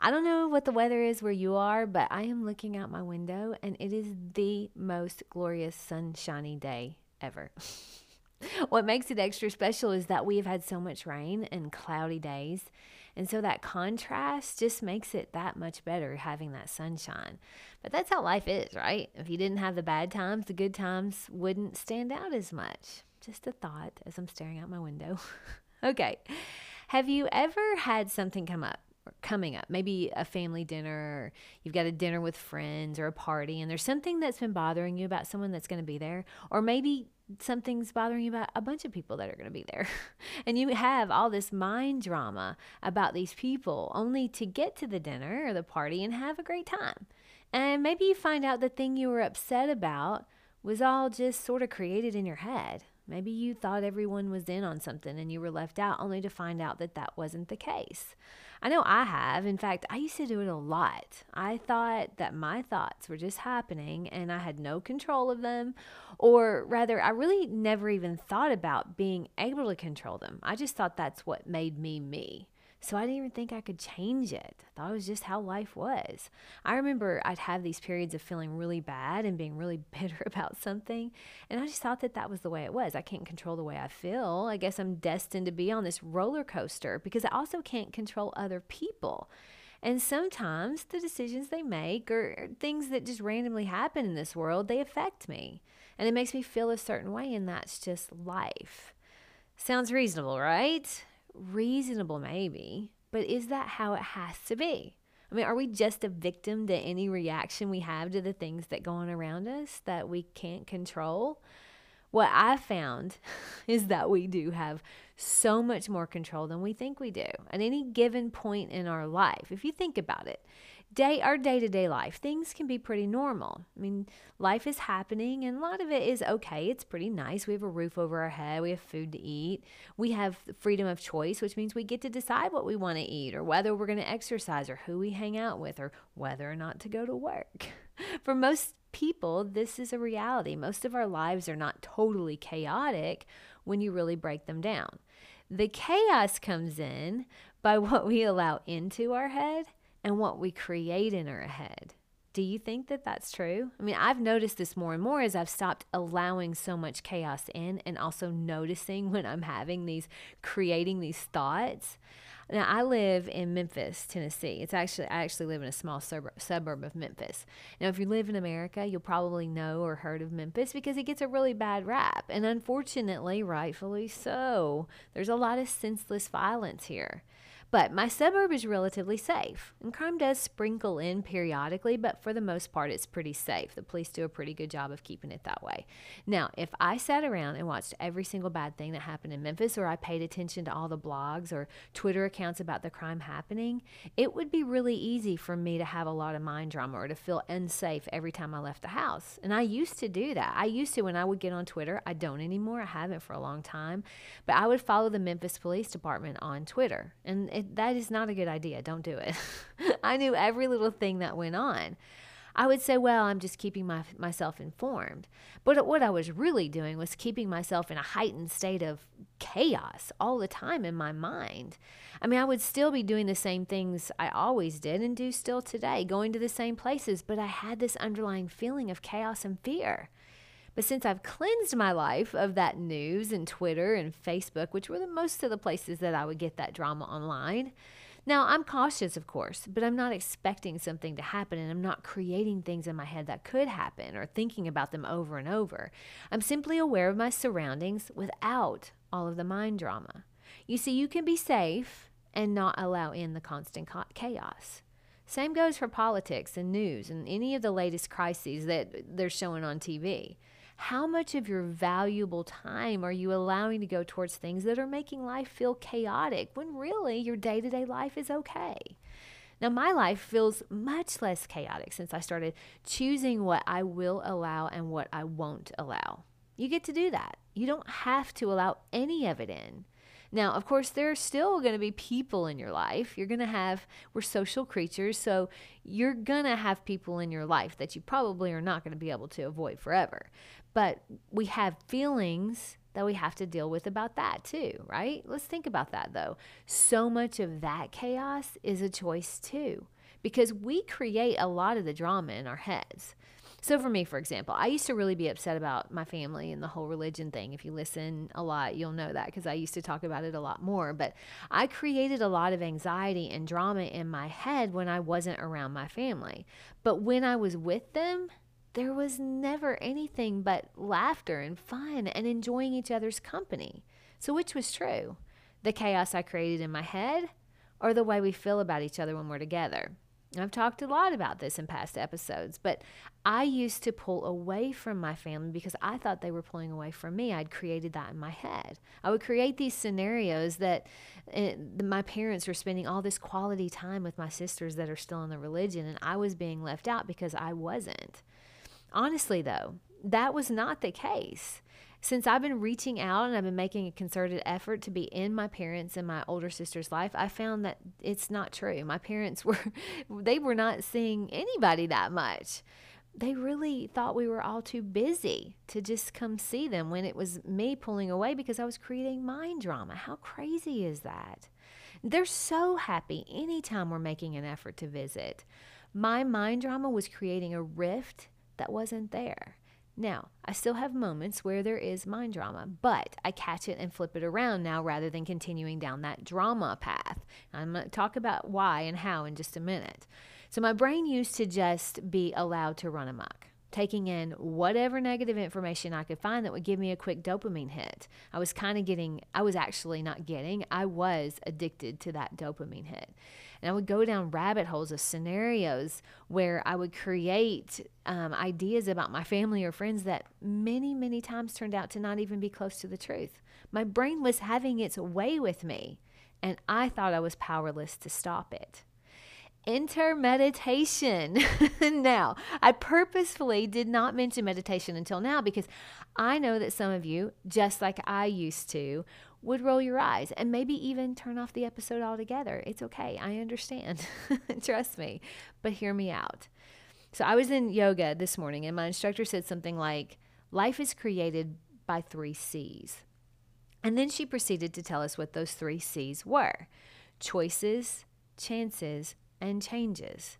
I don't know what the weather is where you are, but I am looking out my window and it is the most glorious sunshiny day ever. what makes it extra special is that we have had so much rain and cloudy days. And so that contrast just makes it that much better having that sunshine. But that's how life is, right? If you didn't have the bad times, the good times wouldn't stand out as much. Just a thought as I'm staring out my window. okay. Have you ever had something come up? Coming up, maybe a family dinner, you've got a dinner with friends or a party, and there's something that's been bothering you about someone that's going to be there, or maybe something's bothering you about a bunch of people that are going to be there. and you have all this mind drama about these people only to get to the dinner or the party and have a great time. And maybe you find out the thing you were upset about was all just sort of created in your head. Maybe you thought everyone was in on something and you were left out only to find out that that wasn't the case. I know I have. In fact, I used to do it a lot. I thought that my thoughts were just happening and I had no control of them. Or rather, I really never even thought about being able to control them. I just thought that's what made me me. So I didn't even think I could change it. I thought it was just how life was. I remember I'd have these periods of feeling really bad and being really bitter about something. And I just thought that that was the way it was. I can't control the way I feel. I guess I'm destined to be on this roller coaster because I also can't control other people. And sometimes the decisions they make or things that just randomly happen in this world, they affect me. And it makes me feel a certain way, and that's just life. Sounds reasonable, right? Reasonable, maybe, but is that how it has to be? I mean, are we just a victim to any reaction we have to the things that go on around us that we can't control? What I found is that we do have so much more control than we think we do at any given point in our life. If you think about it, day our day-to-day life things can be pretty normal. I mean life is happening and a lot of it is okay. It's pretty nice. We have a roof over our head. We have food to eat. We have freedom of choice which means we get to decide what we want to eat or whether we're going to exercise or who we hang out with or whether or not to go to work. For most people this is a reality. Most of our lives are not totally chaotic when you really break them down. The chaos comes in by what we allow into our head and what we create in our head. Do you think that that's true? I mean, I've noticed this more and more as I've stopped allowing so much chaos in and also noticing when I'm having these, creating these thoughts. Now, I live in Memphis, Tennessee. It's actually, I actually live in a small suburb, suburb of Memphis. Now, if you live in America, you'll probably know or heard of Memphis because it gets a really bad rap. And unfortunately, rightfully so, there's a lot of senseless violence here. But my suburb is relatively safe, and crime does sprinkle in periodically, but for the most part, it's pretty safe. The police do a pretty good job of keeping it that way. Now, if I sat around and watched every single bad thing that happened in Memphis, or I paid attention to all the blogs or Twitter accounts about the crime happening, it would be really easy for me to have a lot of mind drama or to feel unsafe every time I left the house. And I used to do that. I used to when I would get on Twitter. I don't anymore. I haven't for a long time. But I would follow the Memphis Police Department on Twitter. And it that is not a good idea. Don't do it. I knew every little thing that went on. I would say, well, I'm just keeping my, myself informed. But what I was really doing was keeping myself in a heightened state of chaos all the time in my mind. I mean, I would still be doing the same things I always did and do still today, going to the same places, but I had this underlying feeling of chaos and fear. But since I've cleansed my life of that news and Twitter and Facebook, which were the most of the places that I would get that drama online, now I'm cautious, of course, but I'm not expecting something to happen and I'm not creating things in my head that could happen or thinking about them over and over. I'm simply aware of my surroundings without all of the mind drama. You see, you can be safe and not allow in the constant chaos. Same goes for politics and news and any of the latest crises that they're showing on TV. How much of your valuable time are you allowing to go towards things that are making life feel chaotic when really your day to day life is okay? Now, my life feels much less chaotic since I started choosing what I will allow and what I won't allow. You get to do that. You don't have to allow any of it in. Now, of course, there are still going to be people in your life. You're going to have, we're social creatures, so you're going to have people in your life that you probably are not going to be able to avoid forever. But we have feelings that we have to deal with about that too, right? Let's think about that though. So much of that chaos is a choice too, because we create a lot of the drama in our heads. So, for me, for example, I used to really be upset about my family and the whole religion thing. If you listen a lot, you'll know that because I used to talk about it a lot more. But I created a lot of anxiety and drama in my head when I wasn't around my family. But when I was with them, there was never anything but laughter and fun and enjoying each other's company. So, which was true? The chaos I created in my head or the way we feel about each other when we're together? I've talked a lot about this in past episodes, but I used to pull away from my family because I thought they were pulling away from me. I'd created that in my head. I would create these scenarios that uh, my parents were spending all this quality time with my sisters that are still in the religion, and I was being left out because I wasn't. Honestly, though, that was not the case. Since I've been reaching out and I've been making a concerted effort to be in my parents' and my older sister's life, I found that it's not true. My parents were, they were not seeing anybody that much. They really thought we were all too busy to just come see them when it was me pulling away because I was creating mind drama. How crazy is that? They're so happy anytime we're making an effort to visit. My mind drama was creating a rift that wasn't there. Now, I still have moments where there is mind drama, but I catch it and flip it around now rather than continuing down that drama path. I'm going to talk about why and how in just a minute. So, my brain used to just be allowed to run amok taking in whatever negative information I could find that would give me a quick dopamine hit. I was kind of getting, I was actually not getting, I was addicted to that dopamine hit. And I would go down rabbit holes of scenarios where I would create um, ideas about my family or friends that many, many times turned out to not even be close to the truth. My brain was having its way with me, and I thought I was powerless to stop it enter meditation. now, I purposefully did not mention meditation until now because I know that some of you, just like I used to, would roll your eyes and maybe even turn off the episode altogether. It's okay. I understand. Trust me. But hear me out. So I was in yoga this morning and my instructor said something like, Life is created by three C's. And then she proceeded to tell us what those three C's were choices, chances, and changes.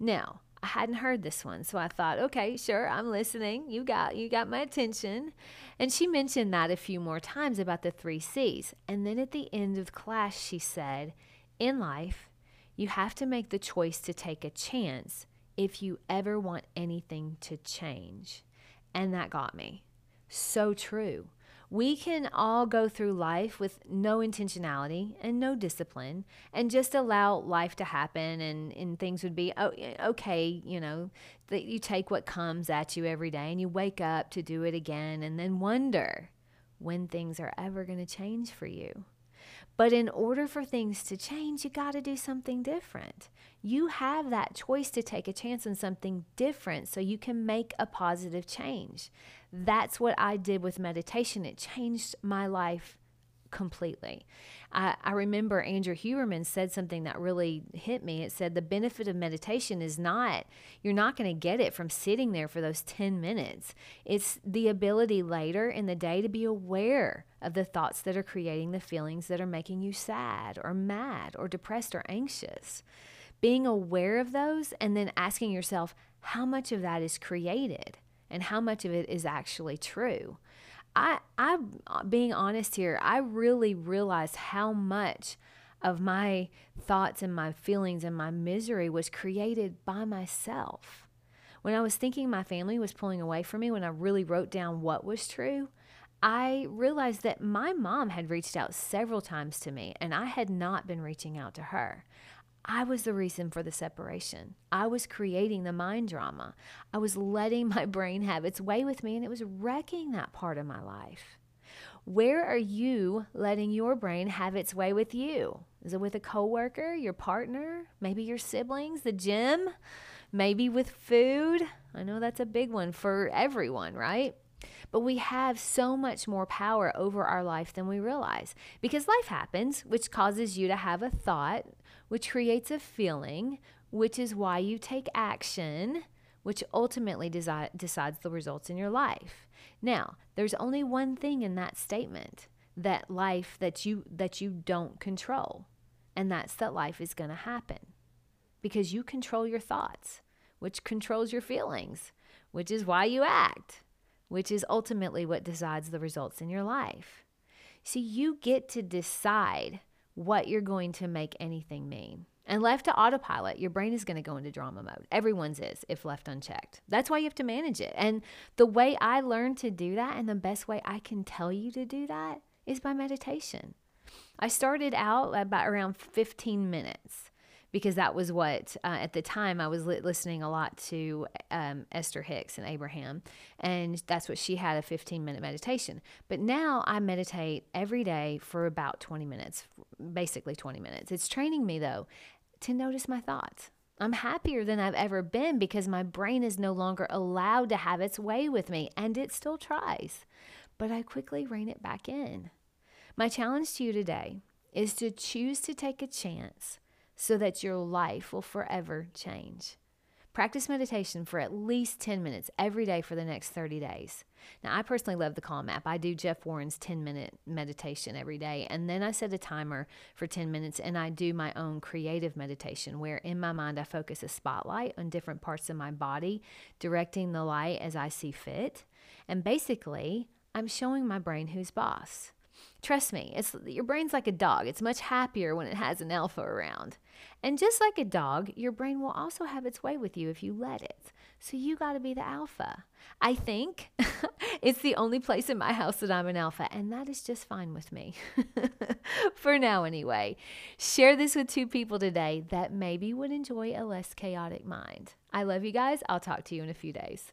Now, I hadn't heard this one, so I thought, okay, sure, I'm listening. You got you got my attention. And she mentioned that a few more times about the 3 Cs. And then at the end of class she said, in life, you have to make the choice to take a chance if you ever want anything to change. And that got me. So true. We can all go through life with no intentionality and no discipline and just allow life to happen and, and things would be oh, okay, you know, that you take what comes at you every day and you wake up to do it again and then wonder when things are ever going to change for you. But in order for things to change, you got to do something different. You have that choice to take a chance on something different so you can make a positive change. That's what I did with meditation. It changed my life completely. I, I, remember Andrew Huberman said something that really hit me. It said, The benefit of meditation is not, you're not going to get it from sitting there for those 10 minutes. It's the ability later in the day to be aware of the thoughts that are creating the feelings that are making you sad or mad or depressed or anxious. Being aware of those and then asking yourself, how much of that is created and how much of it is actually true? I I uh, being honest here, I really realized how much of my thoughts and my feelings and my misery was created by myself. When I was thinking my family was pulling away from me, when I really wrote down what was true, I realized that my mom had reached out several times to me and I had not been reaching out to her. I was the reason for the separation. I was creating the mind drama. I was letting my brain have its way with me, and it was wrecking that part of my life. Where are you letting your brain have its way with you? Is it with a coworker, your partner, maybe your siblings, the gym, maybe with food? I know that's a big one for everyone, right? But we have so much more power over our life than we realize because life happens, which causes you to have a thought, which creates a feeling, which is why you take action, which ultimately desi- decides the results in your life. Now, there's only one thing in that statement that life that you that you don't control, and that's that life is going to happen. Because you control your thoughts, which controls your feelings, which is why you act which is ultimately what decides the results in your life. See, you get to decide what you're going to make anything mean. And left to autopilot, your brain is going to go into drama mode. Everyone's is if left unchecked. That's why you have to manage it. And the way I learned to do that, and the best way I can tell you to do that, is by meditation. I started out about around 15 minutes because that was what uh, at the time I was li- listening a lot to um, Esther Hicks and Abraham, and that's what she had a 15 minute meditation. But now I meditate every day for about 20 minutes, basically 20 minutes. It's training me though to notice my thoughts. I'm happier than I've ever been because my brain is no longer allowed to have its way with me, and it still tries. But I quickly rein it back in. My challenge to you today is to choose to take a chance so that your life will forever change. Practice meditation for at least 10 minutes every day for the next 30 days. Now, I personally love the Calm app. I do Jeff Warren's 10 minute meditation every day, and then I set a timer for 10 minutes and I do my own creative meditation where in my mind I focus a spotlight on different parts of my body, directing the light as I see fit. And basically, I'm showing my brain who's boss. Trust me, it's your brain's like a dog. It's much happier when it has an alpha around. And just like a dog, your brain will also have its way with you if you let it. So you got to be the alpha. I think it's the only place in my house that I'm an alpha, and that is just fine with me. For now, anyway. Share this with two people today that maybe would enjoy a less chaotic mind. I love you guys. I'll talk to you in a few days.